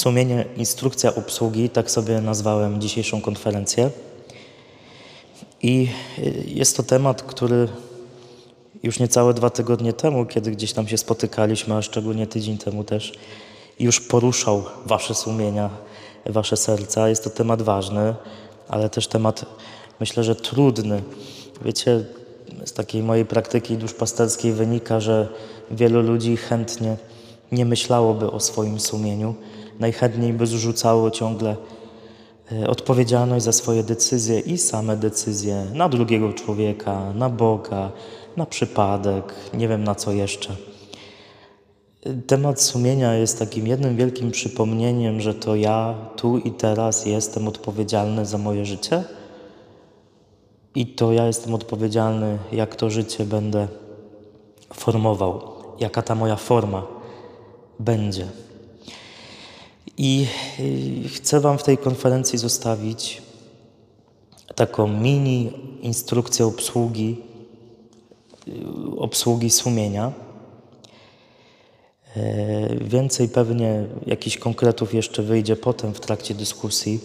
Sumienie, instrukcja obsługi, tak sobie nazwałem dzisiejszą konferencję. I y, jest to temat, który już niecałe dwa tygodnie temu, kiedy gdzieś tam się spotykaliśmy, a szczególnie tydzień temu też, już poruszał Wasze sumienia, Wasze serca. Jest to temat ważny, ale też temat, myślę, że trudny. Wiecie, z takiej mojej praktyki duszpasterskiej wynika, że wielu ludzi chętnie nie myślałoby o swoim sumieniu, najchętniej by zrzucało ciągle e, odpowiedzialność za swoje decyzje i same decyzje na drugiego człowieka, na Boga, na przypadek, nie wiem na co jeszcze. Temat sumienia jest takim jednym wielkim przypomnieniem, że to ja tu i teraz jestem odpowiedzialny za moje życie i to ja jestem odpowiedzialny, jak to życie będę formował, jaka ta moja forma będzie. I chcę Wam w tej konferencji zostawić taką mini instrukcję obsługi, obsługi sumienia. E, więcej pewnie jakichś konkretów jeszcze wyjdzie potem w trakcie dyskusji.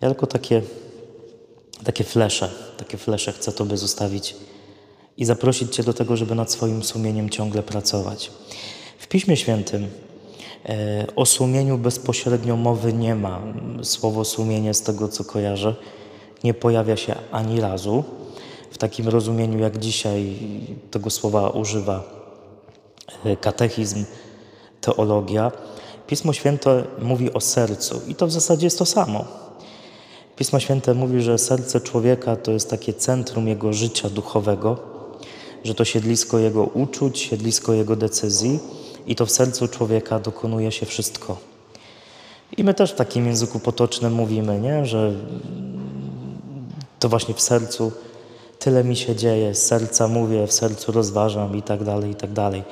Ja tylko takie, takie flesze, takie flesze chcę Tobie zostawić i zaprosić Cię do tego, żeby nad swoim sumieniem ciągle pracować. W Piśmie Świętym o sumieniu bezpośrednio mowy nie ma. Słowo sumienie, z tego co kojarzę, nie pojawia się ani razu w takim rozumieniu, jak dzisiaj tego słowa używa e, katechizm, teologia. Pismo Święte mówi o sercu i to w zasadzie jest to samo. Pismo Święte mówi, że serce człowieka to jest takie centrum jego życia duchowego, że to siedlisko jego uczuć, siedlisko jego decyzji i to w sercu człowieka dokonuje się wszystko. I my też w takim języku potocznym mówimy, nie? że to właśnie w sercu tyle mi się dzieje, z serca mówię, w sercu rozważam i tak dalej, i tak dalej.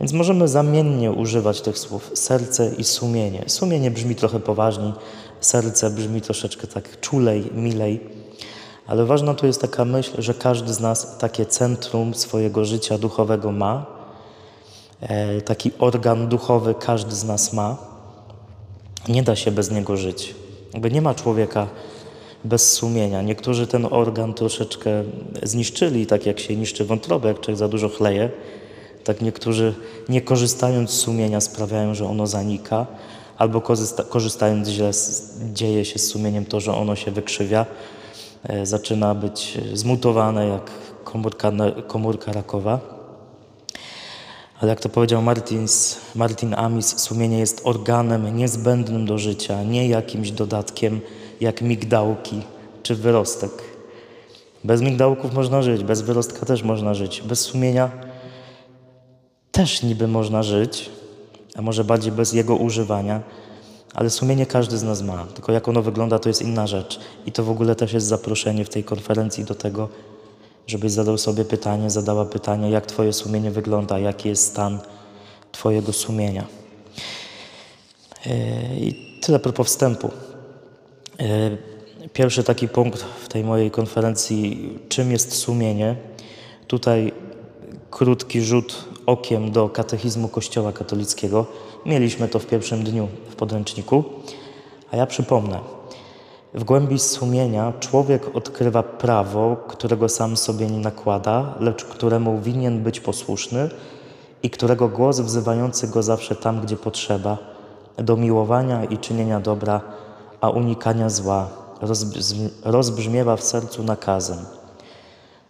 Więc możemy zamiennie używać tych słów serce i sumienie. Sumienie brzmi trochę poważniej, serce brzmi troszeczkę tak czulej, milej. Ale ważna tu jest taka myśl, że każdy z nas takie centrum swojego życia duchowego ma. E, taki organ duchowy każdy z nas ma. Nie da się bez niego żyć. Jakby nie ma człowieka bez sumienia. Niektórzy ten organ troszeczkę zniszczyli, tak jak się niszczy wątrobę, jak człowiek za dużo chleje. Tak niektórzy, nie korzystając z sumienia, sprawiają, że ono zanika, albo korzystając źle, dzieje się z sumieniem to, że ono się wykrzywia, e, zaczyna być zmutowane jak komórka, komórka rakowa. Ale jak to powiedział Martins, Martin Amis, sumienie jest organem niezbędnym do życia, nie jakimś dodatkiem jak migdałki czy wyrostek. Bez migdałków można żyć, bez wyrostka też można żyć, bez sumienia też niby można żyć, a może bardziej bez jego używania, ale sumienie każdy z nas ma. Tylko jak ono wygląda, to jest inna rzecz. I to w ogóle też jest zaproszenie w tej konferencji do tego, żebyś zadał sobie pytanie, zadała pytanie, jak Twoje sumienie wygląda, jaki jest stan Twojego sumienia. Yy, I tyle propos wstępu. Yy, pierwszy taki punkt w tej mojej konferencji, czym jest sumienie. Tutaj krótki rzut okiem do katechizmu Kościoła katolickiego. Mieliśmy to w pierwszym dniu w podręczniku, a ja przypomnę. W głębi sumienia człowiek odkrywa prawo, którego sam sobie nie nakłada, lecz któremu winien być posłuszny i którego głos wzywający go zawsze tam, gdzie potrzeba, do miłowania i czynienia dobra, a unikania zła, rozbrzmiewa w sercu nakazem.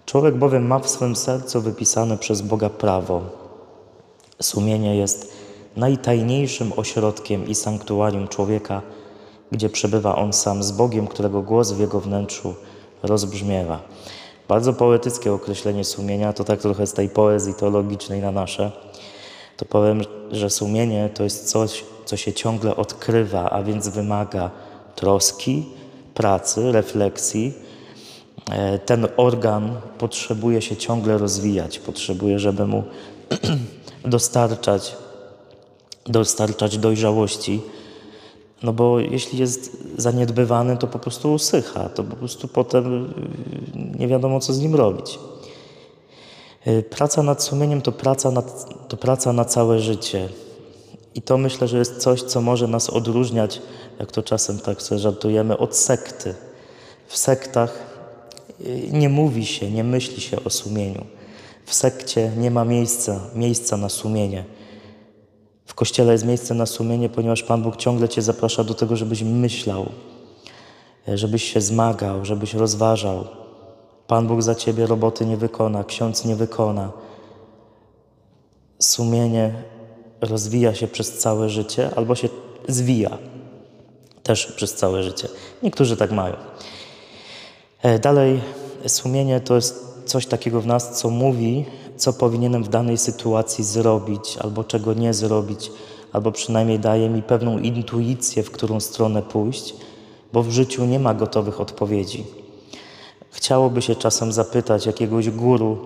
Człowiek bowiem ma w swym sercu wypisane przez Boga prawo. Sumienie jest najtajniejszym ośrodkiem i sanktuarium człowieka, gdzie przebywa on sam z Bogiem, którego głos w jego wnętrzu rozbrzmiewa. Bardzo poetyckie określenie sumienia, to tak trochę z tej poezji teologicznej na nasze. To powiem, że sumienie to jest coś, co się ciągle odkrywa, a więc wymaga troski, pracy, refleksji. E, ten organ potrzebuje się ciągle rozwijać, potrzebuje, żeby mu dostarczać, dostarczać dojrzałości no bo jeśli jest zaniedbywany, to po prostu usycha, to po prostu potem y, nie wiadomo, co z nim robić. Y, praca nad sumieniem to praca, to praca na całe życie. I to myślę, że jest coś, co może nas odróżniać, jak to czasem tak sobie żartujemy, od sekty. W sektach y, nie mówi się, nie myśli się o sumieniu. W sekcie nie ma miejsca, miejsca na sumienie. W kościele jest miejsce na sumienie, ponieważ Pan Bóg ciągle Cię zaprasza do tego, żebyś myślał, żebyś się zmagał, żebyś rozważał. Pan Bóg za Ciebie roboty nie wykona, ksiądz nie wykona. Sumienie rozwija się przez całe życie albo się zwija też przez całe życie. Niektórzy tak mają. E, dalej, sumienie to jest coś takiego w nas, co mówi, co powinienem w danej sytuacji zrobić, albo czego nie zrobić, albo przynajmniej daje mi pewną intuicję, w którą stronę pójść, bo w życiu nie ma gotowych odpowiedzi. Chciałoby się czasem zapytać jakiegoś guru,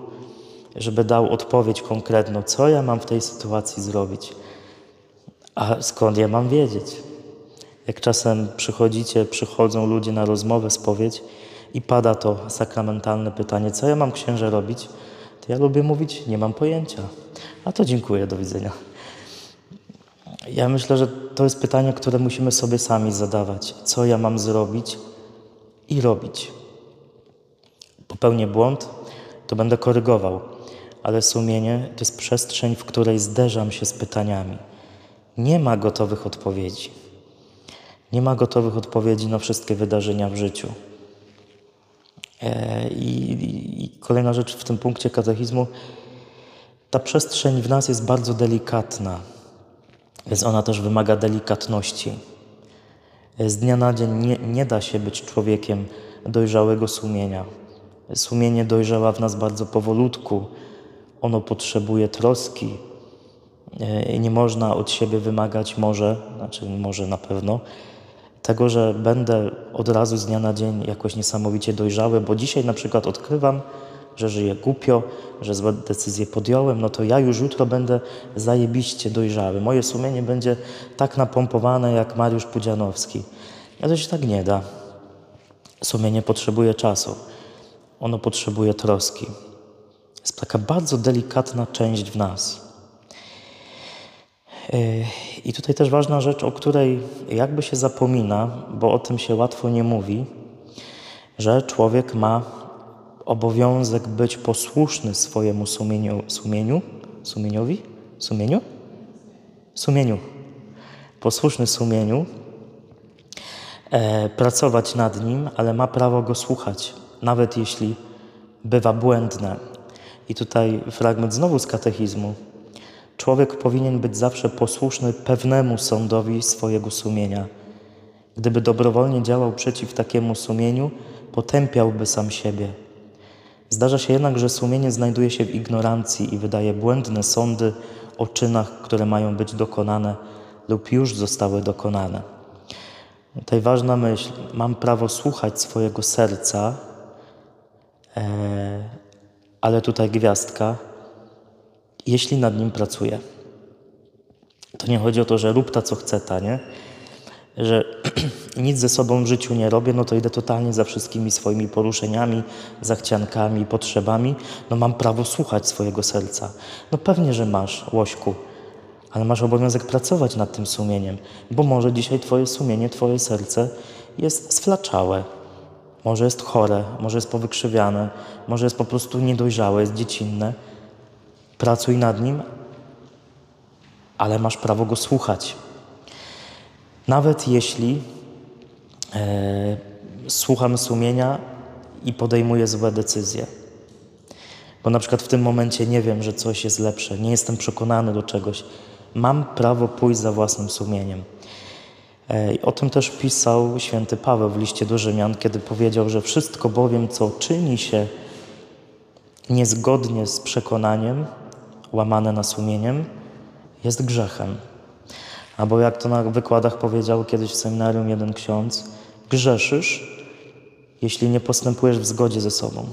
żeby dał odpowiedź konkretną, co ja mam w tej sytuacji zrobić. A skąd ja mam wiedzieć? Jak czasem przychodzicie, przychodzą ludzie na rozmowę, spowiedź i pada to sakramentalne pytanie, co ja mam księże robić, to ja lubię mówić, nie mam pojęcia. A to dziękuję, do widzenia. Ja myślę, że to jest pytanie, które musimy sobie sami zadawać. Co ja mam zrobić i robić? Popełnię błąd, to będę korygował, ale sumienie to jest przestrzeń, w której zderzam się z pytaniami. Nie ma gotowych odpowiedzi. Nie ma gotowych odpowiedzi na wszystkie wydarzenia w życiu. E, I, I, kolejna rzecz w tym punkcie katechizmu. Ta przestrzeń w nas jest bardzo delikatna, więc ona też wymaga delikatności. Z dnia na dzień nie, nie da się być człowiekiem dojrzałego sumienia. Sumienie dojrzała w nas bardzo powolutku. Ono potrzebuje troski. E, nie można od siebie wymagać może, znaczy może na pewno, tego, że będę od razu z dnia na dzień jakoś niesamowicie dojrzały, bo dzisiaj na przykład odkrywam, że żyję głupio, że złe decyzje podjąłem, no to ja już jutro będę zajebiście dojrzały. Moje sumienie będzie tak napompowane jak Mariusz Pudzianowski. A to się tak nie da. Sumienie potrzebuje czasu. Ono potrzebuje troski. Jest taka bardzo delikatna część w nas. I tutaj też ważna rzecz, o której jakby się zapomina, bo o tym się łatwo nie mówi, że człowiek ma obowiązek być posłuszny swojemu sumieniu, sumieniu, sumieniowi, sumieniu, sumieniu, posłuszny sumieniu, e, pracować nad nim, ale ma prawo go słuchać, nawet jeśli bywa błędne. I tutaj fragment znowu z katechizmu. Człowiek powinien być zawsze posłuszny pewnemu sądowi swojego sumienia. Gdyby dobrowolnie działał przeciw takiemu sumieniu, potępiałby sam siebie. Zdarza się jednak, że sumienie znajduje się w ignorancji i wydaje błędne sądy o czynach, które mają być dokonane lub już zostały dokonane. Tutaj ważna myśl: mam prawo słuchać swojego serca, e, ale tutaj gwiazdka jeśli nad nim pracuje. To nie chodzi o to, że rób ta, co chce ta, nie? Że nic ze sobą w życiu nie robię, no to idę totalnie za wszystkimi swoimi poruszeniami, zachciankami, potrzebami. No mam prawo słuchać swojego serca. No pewnie, że masz, łośku, ale masz obowiązek pracować nad tym sumieniem, bo może dzisiaj twoje sumienie, twoje serce jest sflaczałe, może jest chore, może jest powykrzywiane, może jest po prostu niedojrzałe, jest dziecinne pracuj nad nim, ale masz prawo go słuchać. Nawet jeśli e, słucham sumienia i podejmuję złe decyzje. Bo na przykład w tym momencie nie wiem, że coś jest lepsze, nie jestem przekonany do czegoś. Mam prawo pójść za własnym sumieniem. E, o tym też pisał święty Paweł w liście do Rzymian, kiedy powiedział, że wszystko bowiem, co czyni się niezgodnie z przekonaniem, łamane na sumieniem, jest grzechem. Albo jak to na wykładach powiedział kiedyś w seminarium jeden ksiądz, grzeszysz, jeśli nie postępujesz w zgodzie ze sobą.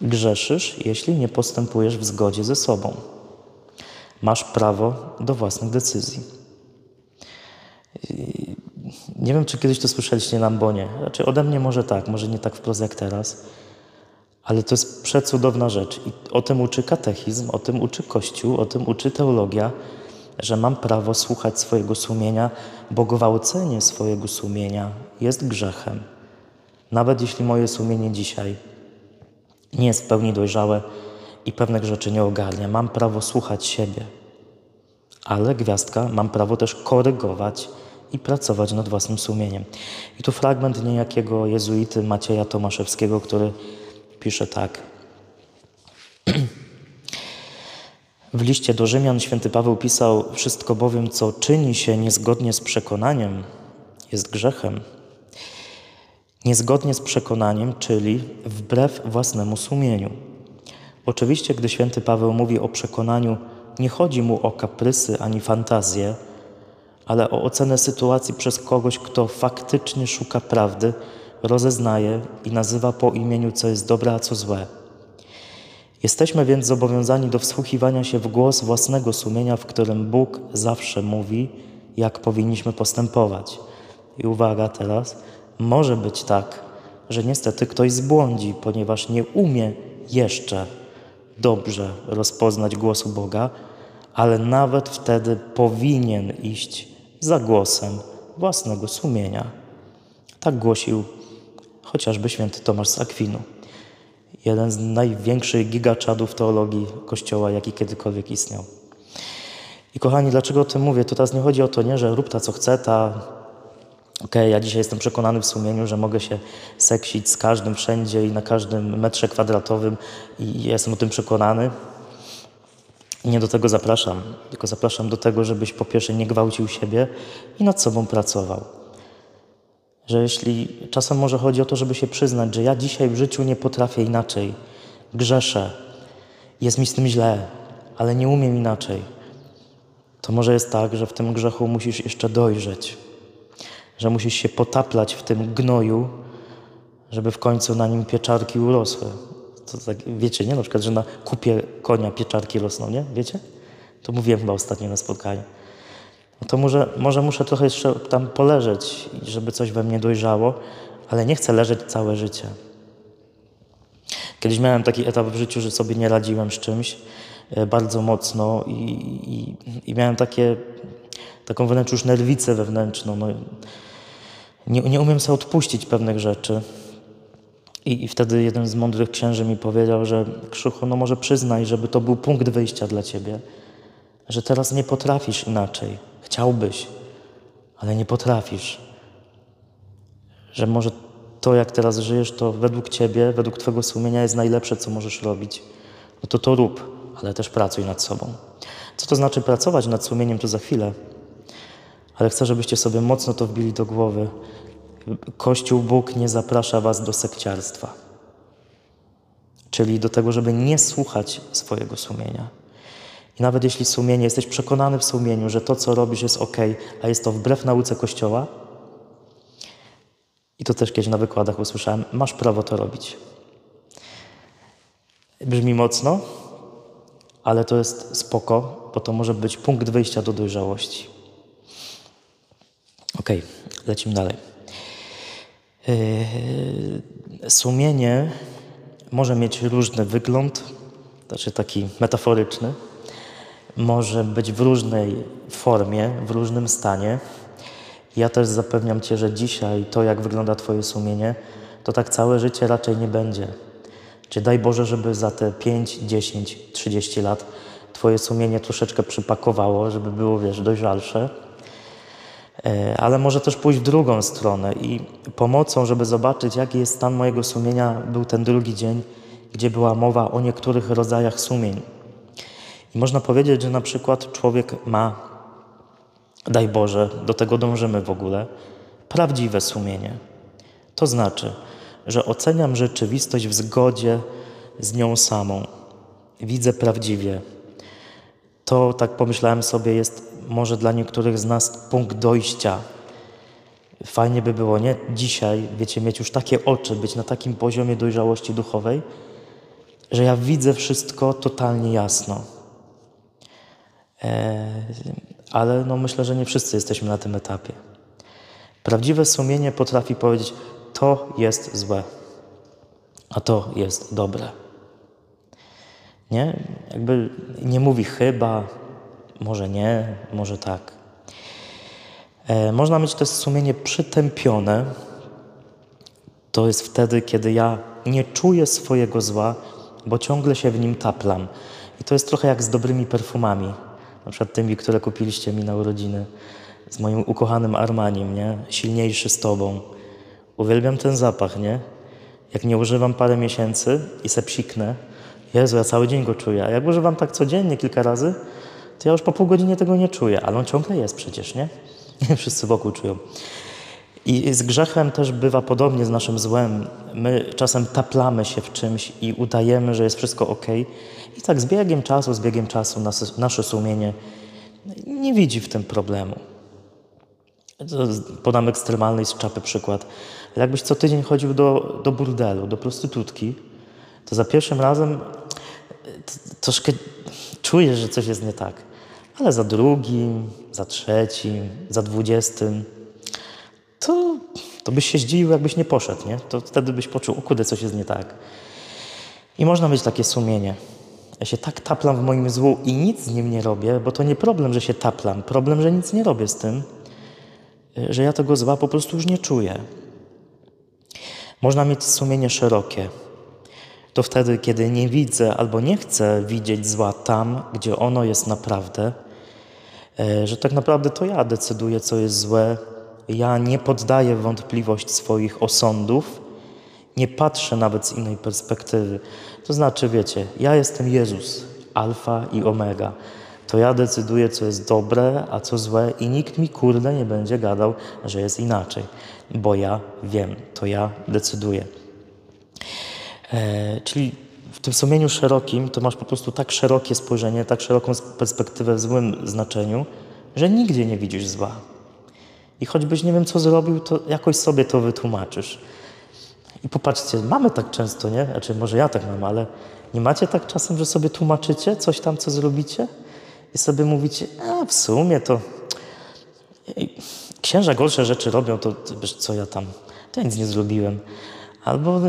Grzeszysz, jeśli nie postępujesz w zgodzie ze sobą. Masz prawo do własnych decyzji. Nie wiem, czy kiedyś to słyszeliście na ambonie. Znaczy ode mnie może tak, może nie tak wprost jak teraz Ale to jest przecudowna rzecz. I o tym uczy katechizm, o tym uczy Kościół, o tym uczy teologia, że mam prawo słuchać swojego sumienia, bo gwałcenie swojego sumienia jest grzechem. Nawet jeśli moje sumienie dzisiaj nie jest w pełni dojrzałe i pewnych rzeczy nie ogarnia, mam prawo słuchać siebie. Ale gwiazdka, mam prawo też korygować i pracować nad własnym sumieniem. I tu fragment niejakiego jezuity Macieja Tomaszewskiego, który pisze tak. W liście do Rzymian święty Paweł pisał: Wszystko bowiem, co czyni się niezgodnie z przekonaniem, jest grzechem. Niezgodnie z przekonaniem, czyli wbrew własnemu sumieniu. Oczywiście, gdy święty Paweł mówi o przekonaniu, nie chodzi mu o kaprysy ani fantazje, ale o ocenę sytuacji przez kogoś, kto faktycznie szuka prawdy, rozeznaje i nazywa po imieniu, co jest dobre, a co złe. Jesteśmy więc zobowiązani do wsłuchiwania się w głos własnego sumienia, w którym Bóg zawsze mówi, jak powinniśmy postępować. I uwaga teraz, może być tak, że niestety ktoś zbłądzi, ponieważ nie umie jeszcze dobrze rozpoznać głosu Boga, ale nawet wtedy powinien iść za głosem własnego sumienia. Tak głosił chociażby święty Tomasz z Akwinu jeden z największych gigaczadów teologii Kościoła, jaki kiedykolwiek istniał. I kochani, dlaczego o tym mówię? To teraz nie chodzi o to, nie, że rób ta co chce, ta okej, okay, ja dzisiaj jestem przekonany w sumieniu, że mogę się seksić z każdym wszędzie i na każdym metrze kwadratowym i jestem o tym przekonany. I nie do tego zapraszam, tylko zapraszam do tego, żebyś po pierwsze nie gwałcił siebie i nad sobą pracował. Że jeśli czasem może chodzi o to, żeby się przyznać, że ja dzisiaj w życiu nie potrafię inaczej, grzeszę, jest mi z tym źle, ale nie umiem inaczej, to może jest tak, że w tym grzechu musisz jeszcze dojrzeć, że musisz się potaplać w tym gnoju, żeby w końcu na nim pieczarki urosły. To tak, wiecie, nie? Na przykład, że na kupie konia pieczarki rosną, nie? Wiecie? To mówiłem chyba ostatnio na spotkaniu no to może, może muszę trochę jeszcze tam poleżeć, żeby coś we mnie dojrzało, ale nie chcę leżeć całe życie. Kiedyś miałem taki etap w życiu, że sobie nie radziłem z czymś e, bardzo mocno i, i, i miałem takie, taką wręcz już nerwicę wewnętrzną. No, nie, nie umiem sobie odpuścić pewnych rzeczy. I, I, wtedy jeden z mądrych księży mi powiedział, że Krzychu, no może przyznaj, żeby to był punkt wyjścia dla ciebie, że teraz nie potrafisz inaczej. Chciałbyś, ale nie potrafisz. Że może to, jak teraz żyjesz, to według Ciebie, według Twojego sumienia jest najlepsze, co możesz robić. No to to rób, ale też pracuj nad sobą. Co to znaczy pracować nad sumieniem, to za chwilę. Ale chcę, żebyście sobie mocno to wbili do głowy. Kościół Bóg nie zaprasza Was do sekciarstwa. Czyli do tego, żeby nie słuchać swojego sumienia. I nawet jeśli sumienie, jesteś przekonany w sumieniu, że to, co robisz, jest ok, a jest to wbrew nauce Kościoła, i to też kiedyś na wykładach usłyszałem, masz prawo to robić. Brzmi mocno, ale to jest spoko, bo to może być punkt wyjścia do dojrzałości. Ok, lecimy dalej. Yy, sumienie może mieć różny wygląd, znaczy taki metaforyczny może być w różnej formie, w różnym stanie. Ja też zapewniam Cię, że dzisiaj to, jak wygląda Twoje sumienie, to tak całe życie raczej nie będzie. Czy daj Boże, żeby za te 5, 10, 30 lat Twoje sumienie troszeczkę przypakowało, żeby było, wiesz, dojrzalsze. E, ale może też pójść w drugą stronę i pomocą, żeby zobaczyć, jaki jest stan mojego sumienia, był ten drugi dzień, gdzie była mowa o niektórych rodzajach sumień. Można powiedzieć, że na przykład człowiek ma, daj Boże, do tego dążymy w ogóle, prawdziwe sumienie. To znaczy, że oceniam rzeczywistość w zgodzie z nią samą. Widzę prawdziwie. To, tak pomyślałem sobie, jest może dla niektórych z nas punkt dojścia. Fajnie by było, nie? Dzisiaj, wiecie, mieć już takie oczy, być na takim poziomie dojrzałości duchowej, że ja widzę wszystko totalnie jasno. E, ale no myślę, że nie wszyscy jesteśmy na tym etapie. Prawdziwe sumienie potrafi powiedzieć, to jest złe. a to jest dobre. Nie? Jakby nie mówi chyba, może nie, może tak. E, można mieć też sumienie przytępione. To jest wtedy, kiedy ja nie czuję swojego zła, bo ciągle się w nim taplam. I to jest trochę jak z dobrymi perfumami, na przykład tymi, które kupiliście mi na urodziny, z moim ukochanym Armanim, nie? Silniejszy z Tobą. Uwielbiam ten zapach, nie? Jak nie używam parę miesięcy i se psiknę, Jezu, ja cały dzień go czuję. A jak używam tak codziennie kilka razy, to ja już po pół godziny tego nie czuję, ale on ciągle jest przecież, nie? Wszyscy wokół czują. I z grzechem też bywa podobnie z naszym złem. My czasem taplamy się w czymś i udajemy, że jest wszystko ok. Tak z biegiem czasu, z biegiem czasu nasze, nasze sumienie nie widzi w tym problemu. Podam ekstremalny z czapy przykład. Jakbyś co tydzień chodził do, do burdelu, do prostytutki, to za pierwszym razem troszkę czujesz, że coś jest nie tak. Ale za drugim, za trzecim, za dwudziestym, to, to byś się zdziwił, jakbyś nie poszedł, nie? To wtedy byś poczuł, o coś jest nie tak. I można mieć takie sumienie. Ja się tak taplam w moim złu i nic z nim nie robię, bo to nie problem, że się taplam. Problem, że nic nie robię z tym, że ja tego zła po prostu już nie czuję. Można mieć sumienie szerokie. To wtedy, kiedy nie widzę albo nie chcę widzieć zła tam, gdzie ono jest naprawdę, e, że tak naprawdę to ja decyduję, co jest złe. Ja nie poddaję wątpliwość swoich osądów, nie patrzę nawet z innej perspektywy. To znaczy, wiecie, ja jestem Jezus, Alfa i Omega. To ja decyduję, co jest dobre, a co złe, i nikt mi kurde nie będzie gadał, że jest inaczej, bo ja wiem, to ja decyduję. E, czyli w tym sumieniu szerokim to masz po prostu tak szerokie spojrzenie, tak szeroką perspektywę w złym znaczeniu, że nigdzie nie widzisz zła. I choćbyś nie wiem, co zrobił, to jakoś sobie to wytłumaczysz. I popatrzcie, mamy tak często, nie? Znaczy, może ja tak mam, ale nie macie tak czasem, że sobie tłumaczycie coś tam, co zrobicie i sobie mówicie, a w sumie to księża gorsze rzeczy robią, to wiesz, co ja tam, to ja nic nie zrobiłem. Albo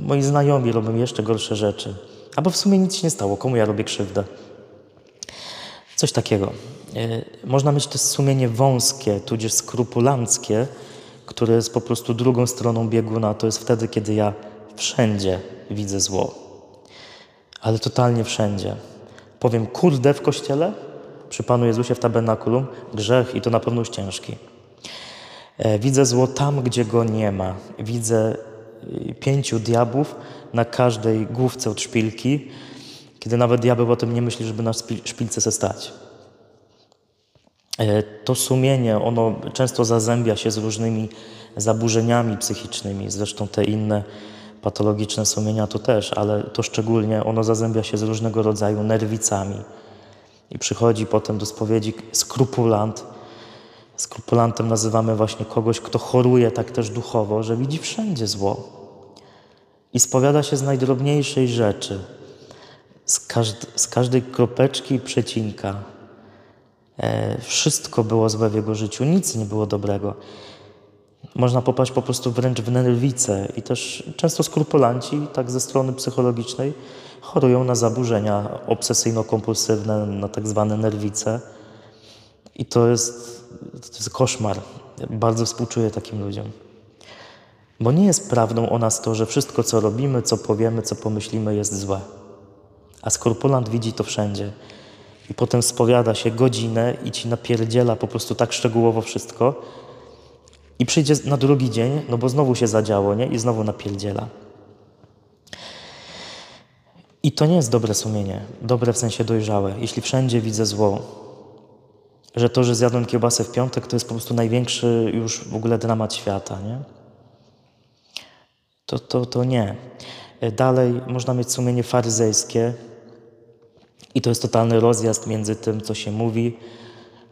moi znajomi robią jeszcze gorsze rzeczy. Albo w sumie nic się nie stało, komu ja robię krzywdę. Coś takiego. E, można mieć też sumienie wąskie, tudzież skrupulanckie, które jest po prostu drugą stroną bieguna. To jest wtedy, kiedy ja wszędzie widzę zło. Ale totalnie wszędzie. Powiem kurde w kościele, przy Panu Jezusie w tabernakulum, grzech i to na pewno już ciężki. E, widzę zło tam, gdzie go nie ma. Widzę pięciu diabłów na każdej główce od szpilki, kiedy nawet diabeł o tym nie myśli, żeby na szpilce se stać. E, to sumienie, ono często zazębia się z różnymi zaburzeniami psychicznymi, zresztą te inne patologiczne sumienia to też, ale to szczególnie ono zazębia się z różnego rodzaju nerwicami. I przychodzi potem do spowiedzi skrupulant. Skrupulantem nazywamy właśnie kogoś, kto choruje tak też duchowo, że widzi wszędzie zło i spowiada się z najdrobniejszej rzeczy, z, każd z każdej kropeczki i przecinka. E, wszystko było złe w jego życiu, nic nie było dobrego. Można popaść po prostu wręcz w nerwicę i też często skrupulanci, tak ze strony psychologicznej, chorują na zaburzenia obsesyjno-kompulsywne, na tak zwane nerwice. I to jest, to jest koszmar. Bardzo współczuję takim ludziom. Bo nie jest prawdą o nas to, że wszystko, co robimy, co powiemy, co pomyślimy, jest złe. A skrupulant widzi to wszędzie. I potem spowiada się godzinę i ci napierdziela po prostu tak szczegółowo wszystko. I przyjdzie na drugi dzień, no bo znowu się zadziało, nie? I znowu napierdziela. I to nie jest dobre sumienie, dobre w sensie dojrzałe, jeśli wszędzie widzę zło. Że to, że zjadłem kiełbasę w piątek, to jest po prostu największy już w ogóle dramat świata, nie? to, to, to nie. E, dalej można mieć sumienie faryzejskie i to jest totalny rozjazd między tym, co się mówi,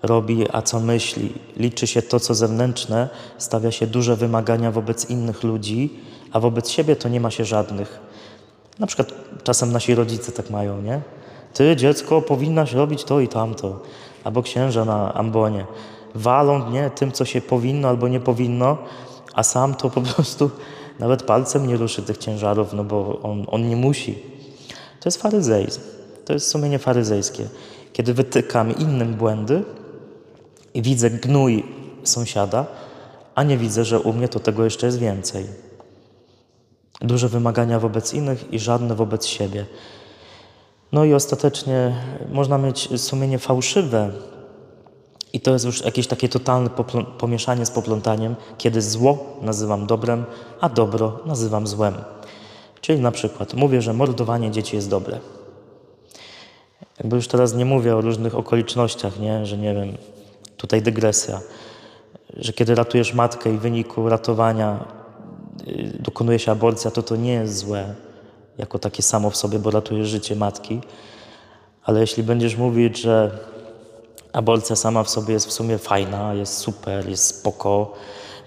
robi, a co myśli. Liczy się to, co zewnętrzne, stawia się duże wymagania wobec innych ludzi, a wobec siebie to nie ma się żadnych. Na przykład czasem nasi rodzice tak mają, nie? Ty, dziecko, powinnaś robić to i tamto. Albo księża na ambonie. Walą, nie, tym, co się powinno albo nie powinno, a sam to po prostu nawet palcem nie ruszy tych ciężarów, no bo on, on nie musi. To jest faryzeizm. To jest sumienie faryzejskie. Kiedy wytykam innym błędy i widzę gnój sąsiada, a nie widzę, że u mnie to tego jeszcze jest więcej. Duże wymagania wobec innych i żadne wobec siebie. No i ostatecznie można mieć sumienie fałszywe, i to jest już jakieś takie totalne pomieszanie z poplątaniem, kiedy zło nazywam dobrem, a dobro nazywam złem. Czyli na przykład mówię, że mordowanie dzieci jest dobre. Jakby już teraz nie mówię o różnych okolicznościach, nie? że nie wiem, tutaj dygresja, że kiedy ratujesz matkę i w wyniku ratowania y, dokonuje się aborcja, to to nie jest złe jako takie samo w sobie, bo ratujesz życie matki. Ale jeśli będziesz mówić, że aborcja sama w sobie jest w sumie fajna, jest super, jest spoko,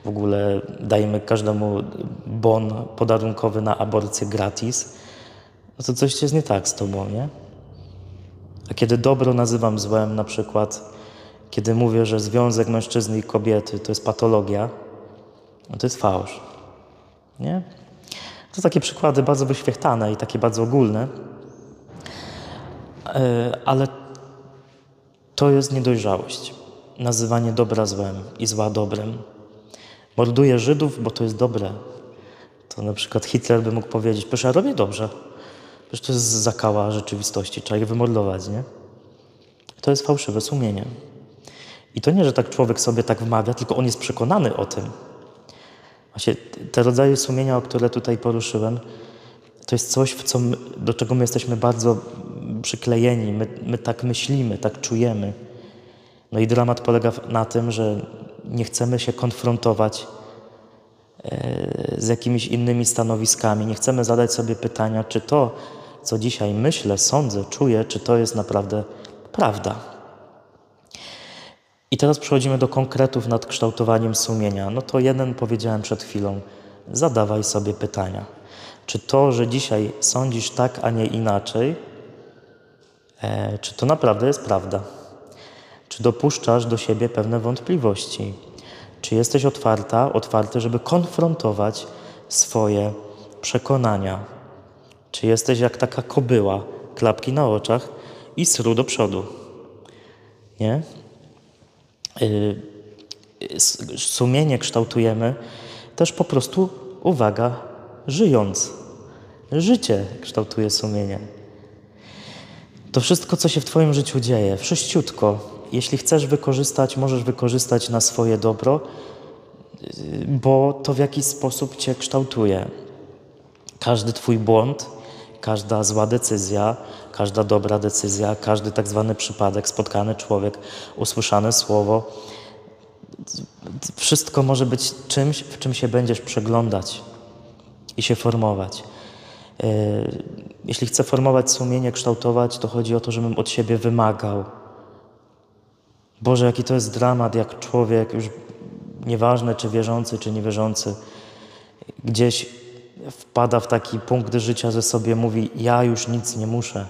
w ogóle dajemy każdemu bon podarunkowy na aborcję gratis, no to coś jest nie tak z tobą, nie? A kiedy dobro nazywam złem, na przykład kiedy mówię, że związek mężczyzny i kobiety to jest patologia, no to jest fałsz. Nie? To takie przykłady bardzo wyświechtane i takie bardzo ogólne, e, ale to jest niedojrzałość. Nazywanie dobra złem i zła dobrem. Morduje Żydów, bo to jest dobre. To na przykład Hitler by mógł powiedzieć, proszę, robię dobrze. Przecież to jest zakała rzeczywistości, trzeba ich wymordować, nie? To jest fałszywe sumienie. I to nie, że tak człowiek sobie tak wmawia, tylko on jest przekonany o tym. Właśnie te rodzaje sumienia, o które tutaj poruszyłem, to jest coś, co my, do czego my jesteśmy bardzo przyklejeni. My, my tak myślimy, tak czujemy. No i dramat polega na tym, że nie chcemy się konfrontować z jakimiś innymi stanowiskami. Nie chcemy zadać sobie pytania, czy to, co dzisiaj myślę, sądzę, czuję, czy to jest naprawdę prawda. I teraz przechodzimy do konkretów nad kształtowaniem sumienia. No to jeden powiedziałem przed chwilą. Zadawaj sobie pytania. Czy to, że dzisiaj sądzisz tak, a nie inaczej, e, czy to naprawdę jest prawda? Czy dopuszczasz do siebie pewne wątpliwości? Czy jesteś otwarta, otwarty, żeby konfrontować swoje przekonania? Czy jesteś jak taka kobyła, klapki na oczach i sru do przodu? Nie? Y, sumienie kształtujemy też po prostu, uwaga, żyjąc. Życie kształtuje sumienie. To wszystko, co się w Twoim życiu dzieje, wszyściutko, jeśli chcesz wykorzystać, możesz wykorzystać na swoje dobro, bo to w jakiś sposób Cię kształtuje. Każdy Twój błąd, każda zła decyzja, każda dobra decyzja, każdy tak zwany przypadek, spotkany człowiek, usłyszane słowo, wszystko może być czymś, w czym się będziesz przeglądać i się formować. E, jeśli chcę formować sumienie, kształtować, to chodzi o to, żebym od siebie wymagał. Boże, jaki to jest dramat, jak człowiek, już nieważne czy wierzący, czy niewierzący, gdzieś wpada w taki punkt życia, że sobie mówi: Ja już nic nie muszę,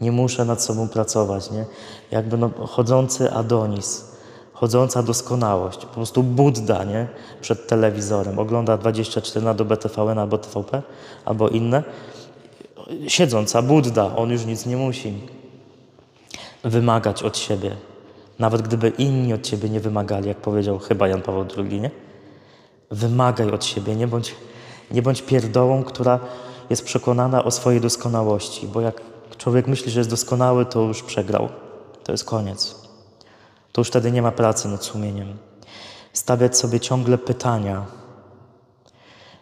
nie muszę nad sobą pracować. Nie? Jakby no, chodzący Adonis chodząca doskonałość. Po prostu Budda, nie? Przed telewizorem. Ogląda 24 na do BTVN albo TVP, albo inne. Siedząca Budda, on już nic nie musi wymagać od siebie. Nawet gdyby inni od ciebie nie wymagali, jak powiedział chyba Jan Paweł II, nie? Wymagaj od siebie, nie bądź, nie bądź pierdołą, która jest przekonana o swojej doskonałości, bo jak człowiek myśli, że jest doskonały, to już przegrał. To jest koniec to już wtedy nie ma pracy nad sumieniem. Stawiać sobie ciągle pytania,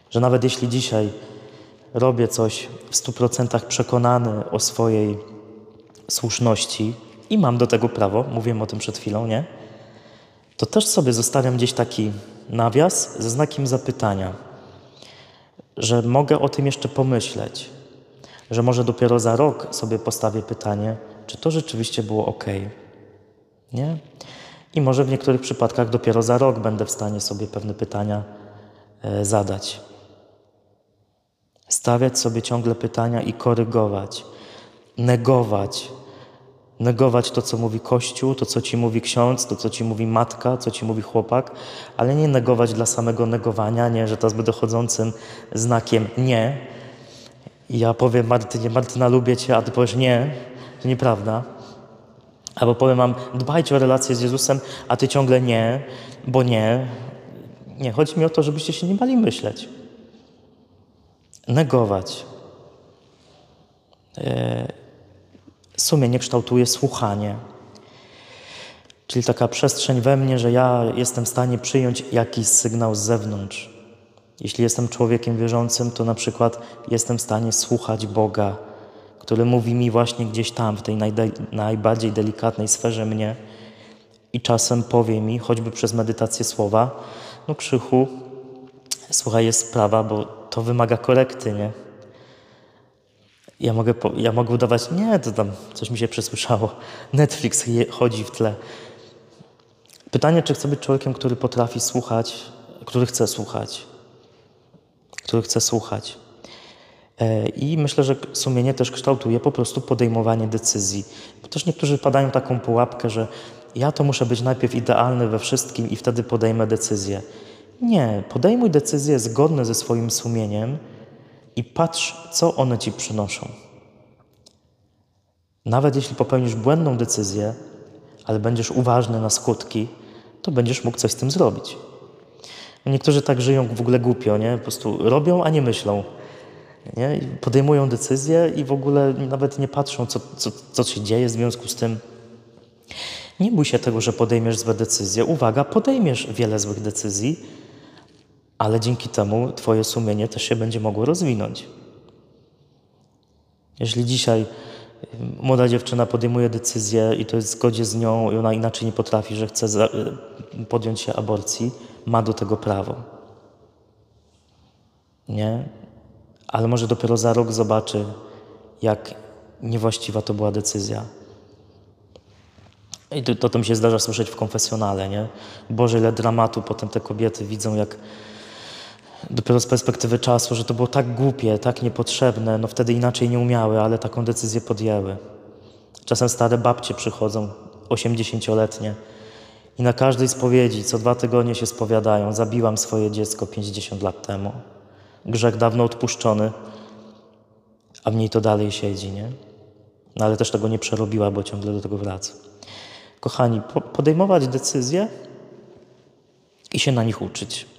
że nawet jeśli dzisiaj robię coś w stu procentach przekonany o swojej słuszności i mam do tego prawo, mówiłem o tym przed chwilą, nie? To też sobie zostawiam gdzieś taki nawias ze znakiem zapytania, że mogę o tym jeszcze pomyśleć, że może dopiero za rok sobie postawię pytanie, czy to rzeczywiście było ok. Nie? I może w niektórych przypadkach dopiero za rok będę w stanie sobie pewne pytania e, zadać. Stawiać sobie ciągle pytania i korygować, negować, negować to, co mówi Kościół, to, co ci mówi ksiądz, to, co ci mówi matka, co ci mówi chłopak, ale nie negować dla samego negowania, nie, że to jest dochodzącym znakiem nie. I ja powiem Martynie, Martyna lubię Cię, a Ty powiesz nie, to nieprawda. Albo powiem Wam, dbajcie o relację z Jezusem, a Ty ciągle nie, bo nie. Nie, chodzi mi o to, żebyście się nie bali myśleć. Negować. E, sumienie kształtuje słuchanie. Czyli taka przestrzeń we mnie, że ja jestem w stanie przyjąć jakiś sygnał z zewnątrz. Jeśli jestem człowiekiem wierzącym, to na przykład jestem w stanie słuchać Boga, który mówi mi właśnie gdzieś tam, w tej najbardziej delikatnej sferze mnie i czasem powie mi, choćby przez medytację słowa, no Krzychu, słuchaj, jest sprawa, bo to wymaga korekty, nie? Ja mogę, ja mogę udawać, nie, to tam coś mi się przesłyszało. Netflix chodzi w tle. Pytanie, czy chcę być człowiekiem, który potrafi słuchać, który chce słuchać. Który chce słuchać. E, I myślę, że sumienie też kształtuje po prostu podejmowanie decyzji. Bo też niektórzy padają taką pułapkę, że ja to muszę być najpierw idealny we wszystkim i wtedy podejmę decyzję. Nie, podejmuj decyzje zgodne ze swoim sumieniem i patrz, co one ci przynoszą. Nawet jeśli popełnisz błędną decyzję, ale będziesz uważny na skutki, to będziesz mógł coś z tym zrobić. Niektórzy tak żyją w ogóle głupio, nie? Po prostu robią, a nie myślą. Nie? Podejmują decyzje i w ogóle nawet nie patrzą, co, co, co się dzieje w związku z tym. Nie bój się tego, że podejmiesz złe decyzje. Uwaga, podejmiesz wiele złych decyzji, ale dzięki temu Twoje sumienie też się będzie mogło rozwinąć. Jeśli dzisiaj y, młoda dziewczyna podejmuje decyzję i to jest w zgodzie z nią i ona inaczej nie potrafi, że chce y, podjąć się aborcji, ma do tego prawo. Nie? Ale może dopiero za rok zobaczy, jak niewłaściwa to była decyzja. I to, to, to mi się zdarza słyszeć w konfesjonale, nie? Boże, ile dramatu potem te kobiety widzą, jak dopiero z perspektywy czasu, że to było tak głupie, tak niepotrzebne, no wtedy inaczej nie umiały, ale taką decyzję podjęły. Czasem stare babcie przychodzą, osiemdziesięcioletnie i na każdej spowiedzi co dwa tygodnie się spowiadają, zabiłam swoje dziecko 50 lat temu. Grzech dawno odpuszczony, a w niej to dalej siedzi, nie? No ale też tego nie przerobiła, bo ciągle do tego wraca. Kochani, podejmować decyzje i się na nich uczyć.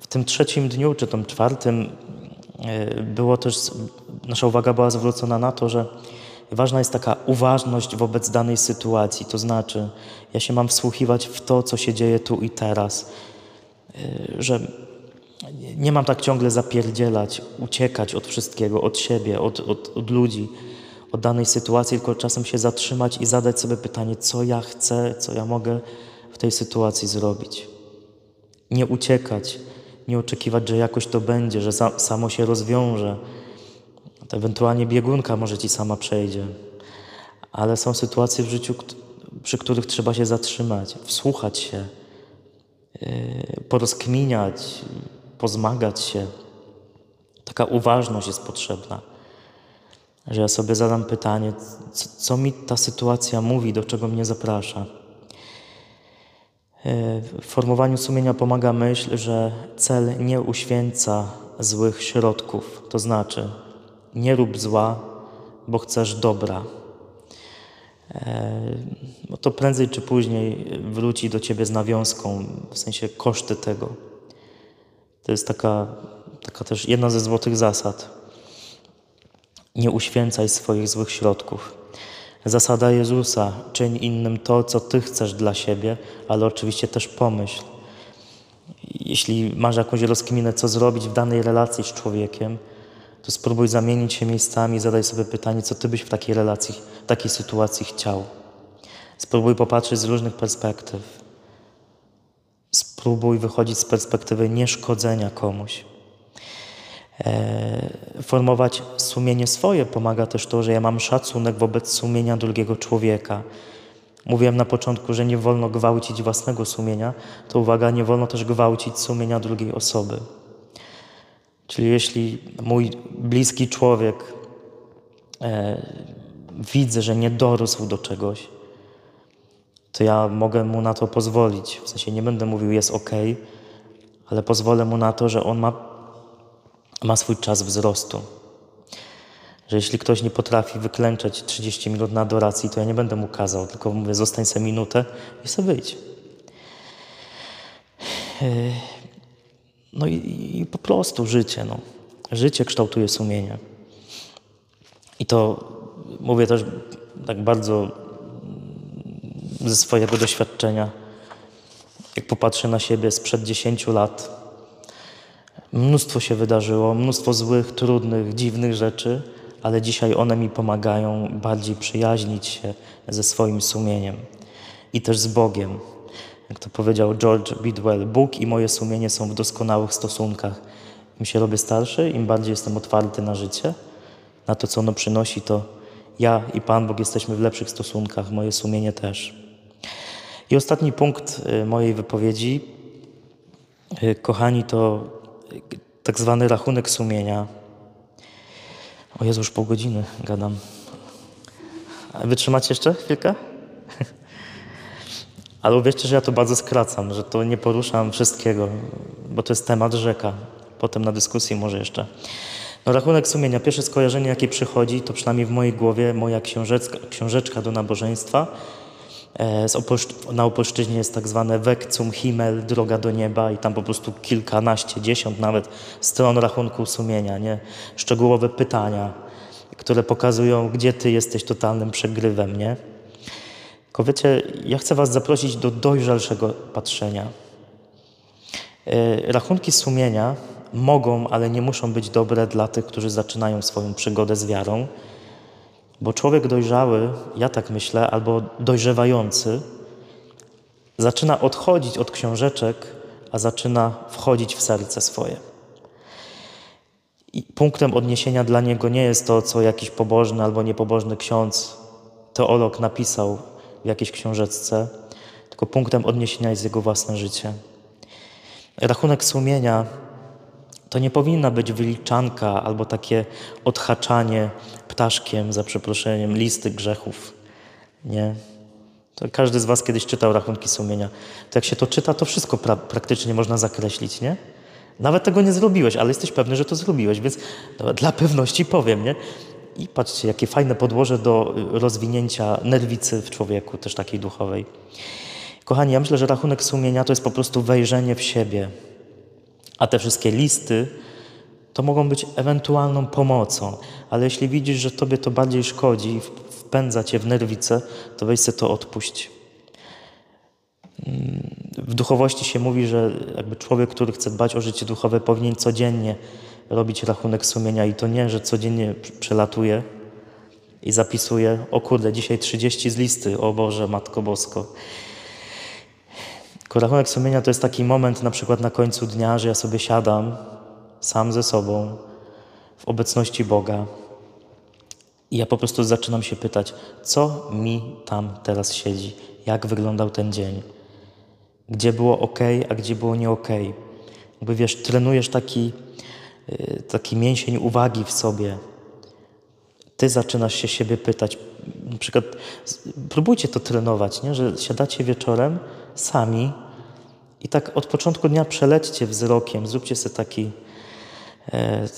W tym trzecim dniu, czy tym czwartym, e, było też, nasza uwaga była zwrócona na to, że ważna jest taka uważność wobec danej sytuacji. To znaczy, ja się mam wsłuchiwać w to, co się dzieje tu i teraz. E, że nie mam tak ciągle zapierdzielać, uciekać od wszystkiego, od siebie, od, od, od ludzi, od danej sytuacji, tylko czasem się zatrzymać i zadać sobie pytanie, co ja chcę, co ja mogę w tej sytuacji zrobić. Nie uciekać, nie oczekiwać, że jakoś to będzie, że samo się rozwiąże. Ewentualnie biegunka może ci sama przejdzie. Ale są sytuacje w życiu, przy których trzeba się zatrzymać, wsłuchać się, yy, porozkminiać, pozmagać się. Taka uważność jest potrzebna. Że ja sobie zadam pytanie, co, co mi ta sytuacja mówi, do czego mnie zaprasza. W formowaniu sumienia pomaga myśl, że cel nie uświęca złych środków, to znaczy nie rób zła, bo chcesz dobra. Bo to prędzej czy później wróci do ciebie z nawiązką, w sensie koszty tego. To jest taka, taka też jedna ze złotych zasad. Nie uświęcaj swoich złych środków. Zasada Jezusa: czyń innym to, co Ty chcesz dla siebie, ale oczywiście też pomyśl. Jeśli masz jakąś rozkminę, co zrobić w danej relacji z człowiekiem, to spróbuj zamienić się miejscami, zadaj sobie pytanie, co Ty byś w takiej relacji, w takiej sytuacji chciał. Spróbuj popatrzeć z różnych perspektyw. Spróbuj wychodzić z perspektywy nieszkodzenia komuś. E, formować sumienie swoje pomaga też to, że ja mam szacunek wobec sumienia drugiego człowieka. Mówiłem na początku, że nie wolno gwałcić własnego sumienia, to uwaga, nie wolno też gwałcić sumienia drugiej osoby. Czyli jeśli mój bliski człowiek e, widzę, że nie dorósł do czegoś, to ja mogę mu na to pozwolić. W sensie nie będę mówił, jest ok, ale pozwolę mu na to, że on ma, ma swój czas wzrostu. Że jeśli ktoś nie potrafi wyklęczeć 30 minut na adoracji, to ja nie będę mu kazał, tylko mówię, zostań sobie minutę i sobie wyjdź. E, no i, i po prostu życie. No. Życie kształtuje sumienie. I to mówię też tak bardzo ze swojego doświadczenia. Jak popatrzę na siebie sprzed 10 lat, mnóstwo się wydarzyło, mnóstwo złych, trudnych, dziwnych rzeczy, ale dzisiaj one mi pomagają bardziej przyjaźnić się ze swoim sumieniem i też z Bogiem. Jak to powiedział George Bidwell, Bóg i moje sumienie są w doskonałych stosunkach. Im się robię starszy, im bardziej jestem otwarty na życie, na to, co ono przynosi, to ja i Pan Bóg jesteśmy w lepszych stosunkach, moje sumienie też. I ostatni punkt y, mojej wypowiedzi, y, kochani, to tak zwany rachunek sumienia. O Jezu, już pół godziny gadam. A wytrzymacie jeszcze chwilkę? Ale uwierzcie, że ja to bardzo skracam, że to nie poruszam wszystkiego, bo to jest temat rzeka. Potem na dyskusji może jeszcze. No, rachunek sumienia. Pierwsze skojarzenie, jakie przychodzi, to przynajmniej w mojej głowie moja książeczka, książeczka do nabożeństwa. E, na Opolszczyźnie jest tak zwane Weg zum Himmel, droga do nieba i tam po prostu kilkanaście, dziesiąt nawet stron rachunku sumienia, nie? Szczegółowe pytania, które pokazują, gdzie ty jesteś totalnym przegrywem, nie? Tylko wiecie, ja chcę was zaprosić do dojrzalszego patrzenia. E, rachunki sumienia mogą, ale nie muszą być dobre dla tych, którzy zaczynają swoją przygodę z wiarą, bo człowiek dojrzały, ja tak myślę, albo dojrzewający, zaczyna odchodzić od książeczek, a zaczyna wchodzić w serce swoje. I punktem odniesienia dla niego nie jest to, co jakiś pobożny albo niepobożny ksiądz, teolog napisał w jakiejś książeczce, tylko punktem odniesienia jest jego własne życie. Rachunek sumienia to nie powinna być wyliczanka albo takie odhaczanie ptaszkiem, za przeproszeniem, listy grzechów. Nie. To każdy z Was kiedyś czytał rachunki sumienia. To jak się to czyta, to wszystko pra praktycznie można zakreślić, nie? Nawet tego nie zrobiłeś, ale jesteś pewny, że to zrobiłeś, więc dla pewności powiem, nie? I patrzcie, jakie fajne podłoże do rozwinięcia nerwicy w człowieku, też takiej duchowej. Kochani, ja myślę, że rachunek sumienia to jest po prostu wejrzenie w siebie, a te wszystkie listy to mogą być ewentualną pomocą, ale jeśli widzisz, że tobie to bardziej szkodzi, wpędza cię w nerwice, to weź sobie to odpuść. Mm, w duchowości się mówi, że jakby człowiek, który chce dbać o życie duchowe, powinien codziennie robić rachunek sumienia i to nie, że codziennie przelatuje i zapisuje, o kurde, dzisiaj 30 z listy, o Boże, Matko Bosko. Rachunek sumienia to jest taki moment na przykład na końcu dnia, że ja sobie siadam sam ze sobą w obecności Boga i ja po prostu zaczynam się pytać, co mi tam teraz siedzi, jak wyglądał ten dzień, gdzie było ok, a gdzie było nie ok. Jakby wiesz, trenujesz taki, y, taki mięsień uwagi w sobie. Ty zaczynasz się siebie pytać. Na przykład próbujcie to trenować, nie? że siadacie wieczorem sami i tak od początku dnia przelećcie wzrokiem, zróbcie sobie taki,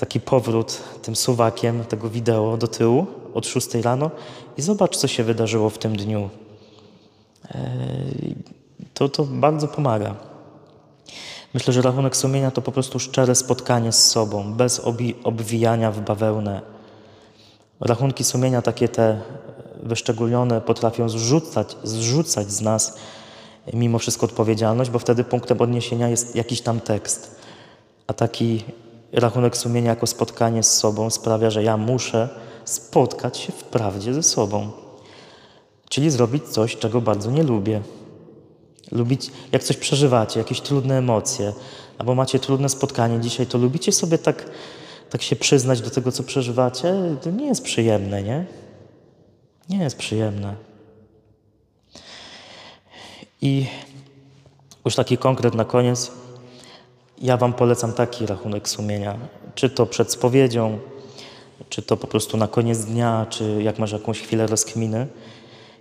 taki powrót tym suwakiem tego wideo do tyłu od 6 rano i zobacz, co się wydarzyło w tym dniu. E, to, to bardzo pomaga. Myślę, że rachunek sumienia to po prostu szczere spotkanie z sobą, bez obwijania w bawełnę. Rachunki sumienia, takie te wyszczególnione, potrafią zrzucać, zrzucać z nas mimo wszystko odpowiedzialność, bo wtedy punktem odniesienia jest jakiś tam tekst. A taki rachunek sumienia jako spotkanie z sobą sprawia, że ja muszę spotkać się w prawdzie ze sobą. Czyli zrobić coś, czego bardzo nie lubię. Lubić, jak coś przeżywacie, jakieś trudne emocje, albo macie trudne spotkanie dzisiaj, to lubicie sobie tak, tak się przyznać do tego, co przeżywacie? To nie jest przyjemne, nie? Nie jest przyjemne. I już taki konkret na koniec. Ja Wam polecam taki rachunek sumienia. Czy to przed spowiedzią, czy to po prostu na koniec dnia, czy jak masz jakąś chwilę rozkminy.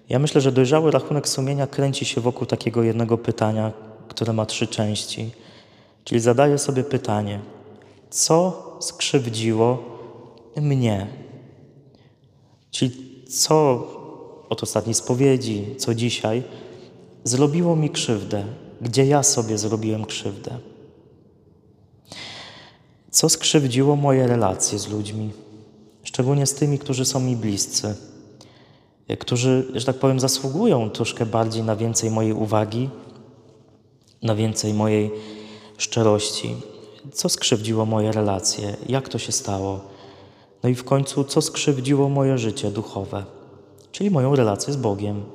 Ja myślę, że dojrzały rachunek sumienia kręci się wokół takiego jednego pytania, które ma trzy części. Czyli zadaję sobie pytanie, co skrzywdziło mnie? Czyli co od ostatniej spowiedzi, co dzisiaj zrobiło mi krzywdę, gdzie ja sobie zrobiłem krzywdę? Co skrzywdziło moje relacje z ludźmi, szczególnie z tymi, którzy są mi bliscy, którzy, że tak powiem, zasługują troszkę bardziej na więcej mojej uwagi, na więcej mojej szczerości. Co skrzywdziło moje relacje? Jak to się stało? No i w końcu, co skrzywdziło moje życie duchowe, czyli moją relację z Bogiem.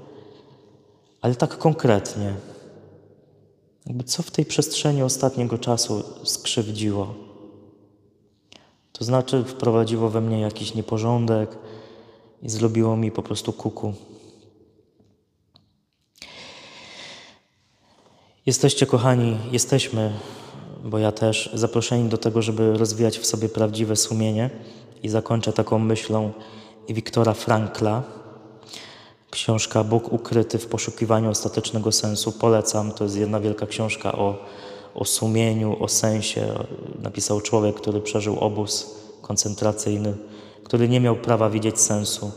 Ale tak konkretnie, jakby co w tej przestrzeni ostatniego czasu skrzywdziło? To znaczy wprowadziło we mnie jakiś nieporządek i zrobiło mi po prostu kuku. Jesteście, kochani, jesteśmy, bo ja też, zaproszeni do tego, żeby rozwijać w sobie prawdziwe sumienie. I zakończę taką myślą Wiktora Frankla. Książka Bóg ukryty w poszukiwaniu ostatecznego sensu. Polecam, to jest jedna wielka książka o, o sumieniu, o sensie. Napisał człowiek, który przeżył obóz koncentracyjny, który nie miał prawa widzieć sensu,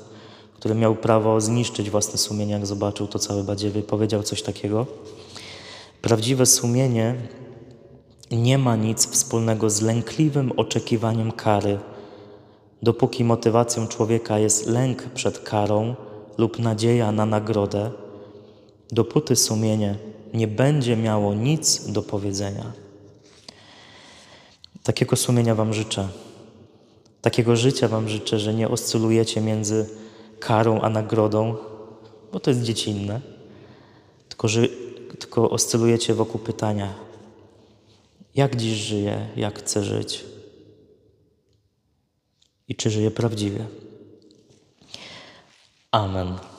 który miał prawo zniszczyć własne sumienie, jak zobaczył to całe badziewie. Powiedział coś takiego. Prawdziwe sumienie nie ma nic wspólnego z lękliwym oczekiwaniem kary. Dopóki motywacją człowieka jest lęk przed karą lub nadzieja na nagrodę, dopóty sumienie nie będzie miało nic do powiedzenia. Takiego sumienia Wam życzę. Takiego życia Wam życzę, że nie oscylujecie między karą a nagrodą, bo to jest dziecinne, tylko, tylko oscylujecie wokół pytania, jak dziś żyję, jak chcę żyć i czy żyję prawdziwie. Amen.